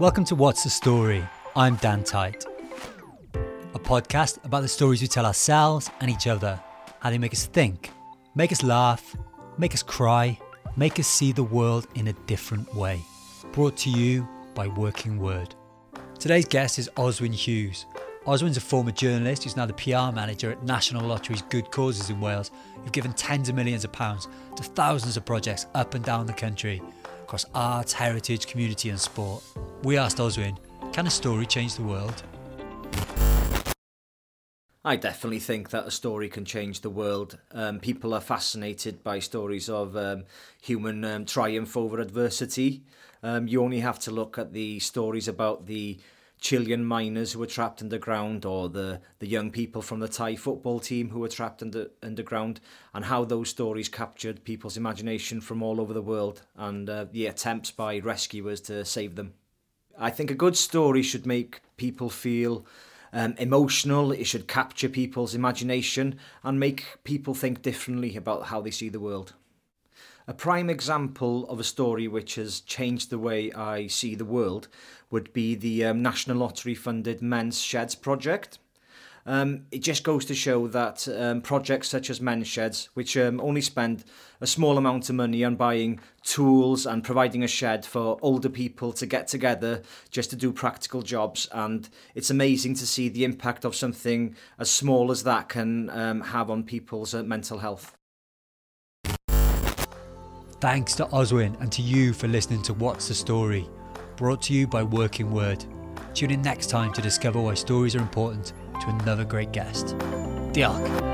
Welcome to What's the Story? I'm Dan Tite. A podcast about the stories we tell ourselves and each other, how they make us think, make us laugh, make us cry, make us see the world in a different way. Brought to you by Working Word. Today's guest is Oswyn Hughes. Oswyn's a former journalist who's now the PR manager at National Lottery's Good Causes in Wales, who've given tens of millions of pounds to thousands of projects up and down the country across arts, heritage, community, and sport. We asked Oswyn, can a story change the world? I definitely think that a story can change the world. Um, people are fascinated by stories of um, human um, triumph over adversity. Um, you only have to look at the stories about the Chilean miners who were trapped underground or the, the young people from the Thai football team who were trapped under, underground and how those stories captured people's imagination from all over the world and uh, the attempts by rescuers to save them. I think a good story should make people feel um, emotional, it should capture people's imagination and make people think differently about how they see the world. A prime example of a story which has changed the way I see the world would be the um, National Lottery funded Men's Sheds project. Um, it just goes to show that um, projects such as men's sheds, which um, only spend a small amount of money on buying tools and providing a shed for older people to get together just to do practical jobs, and it's amazing to see the impact of something as small as that can um, have on people's uh, mental health. Thanks to Oswyn and to you for listening to What's the Story, brought to you by Working Word. Tune in next time to discover why stories are important to another great guest. Diolch.